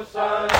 حسین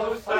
حسین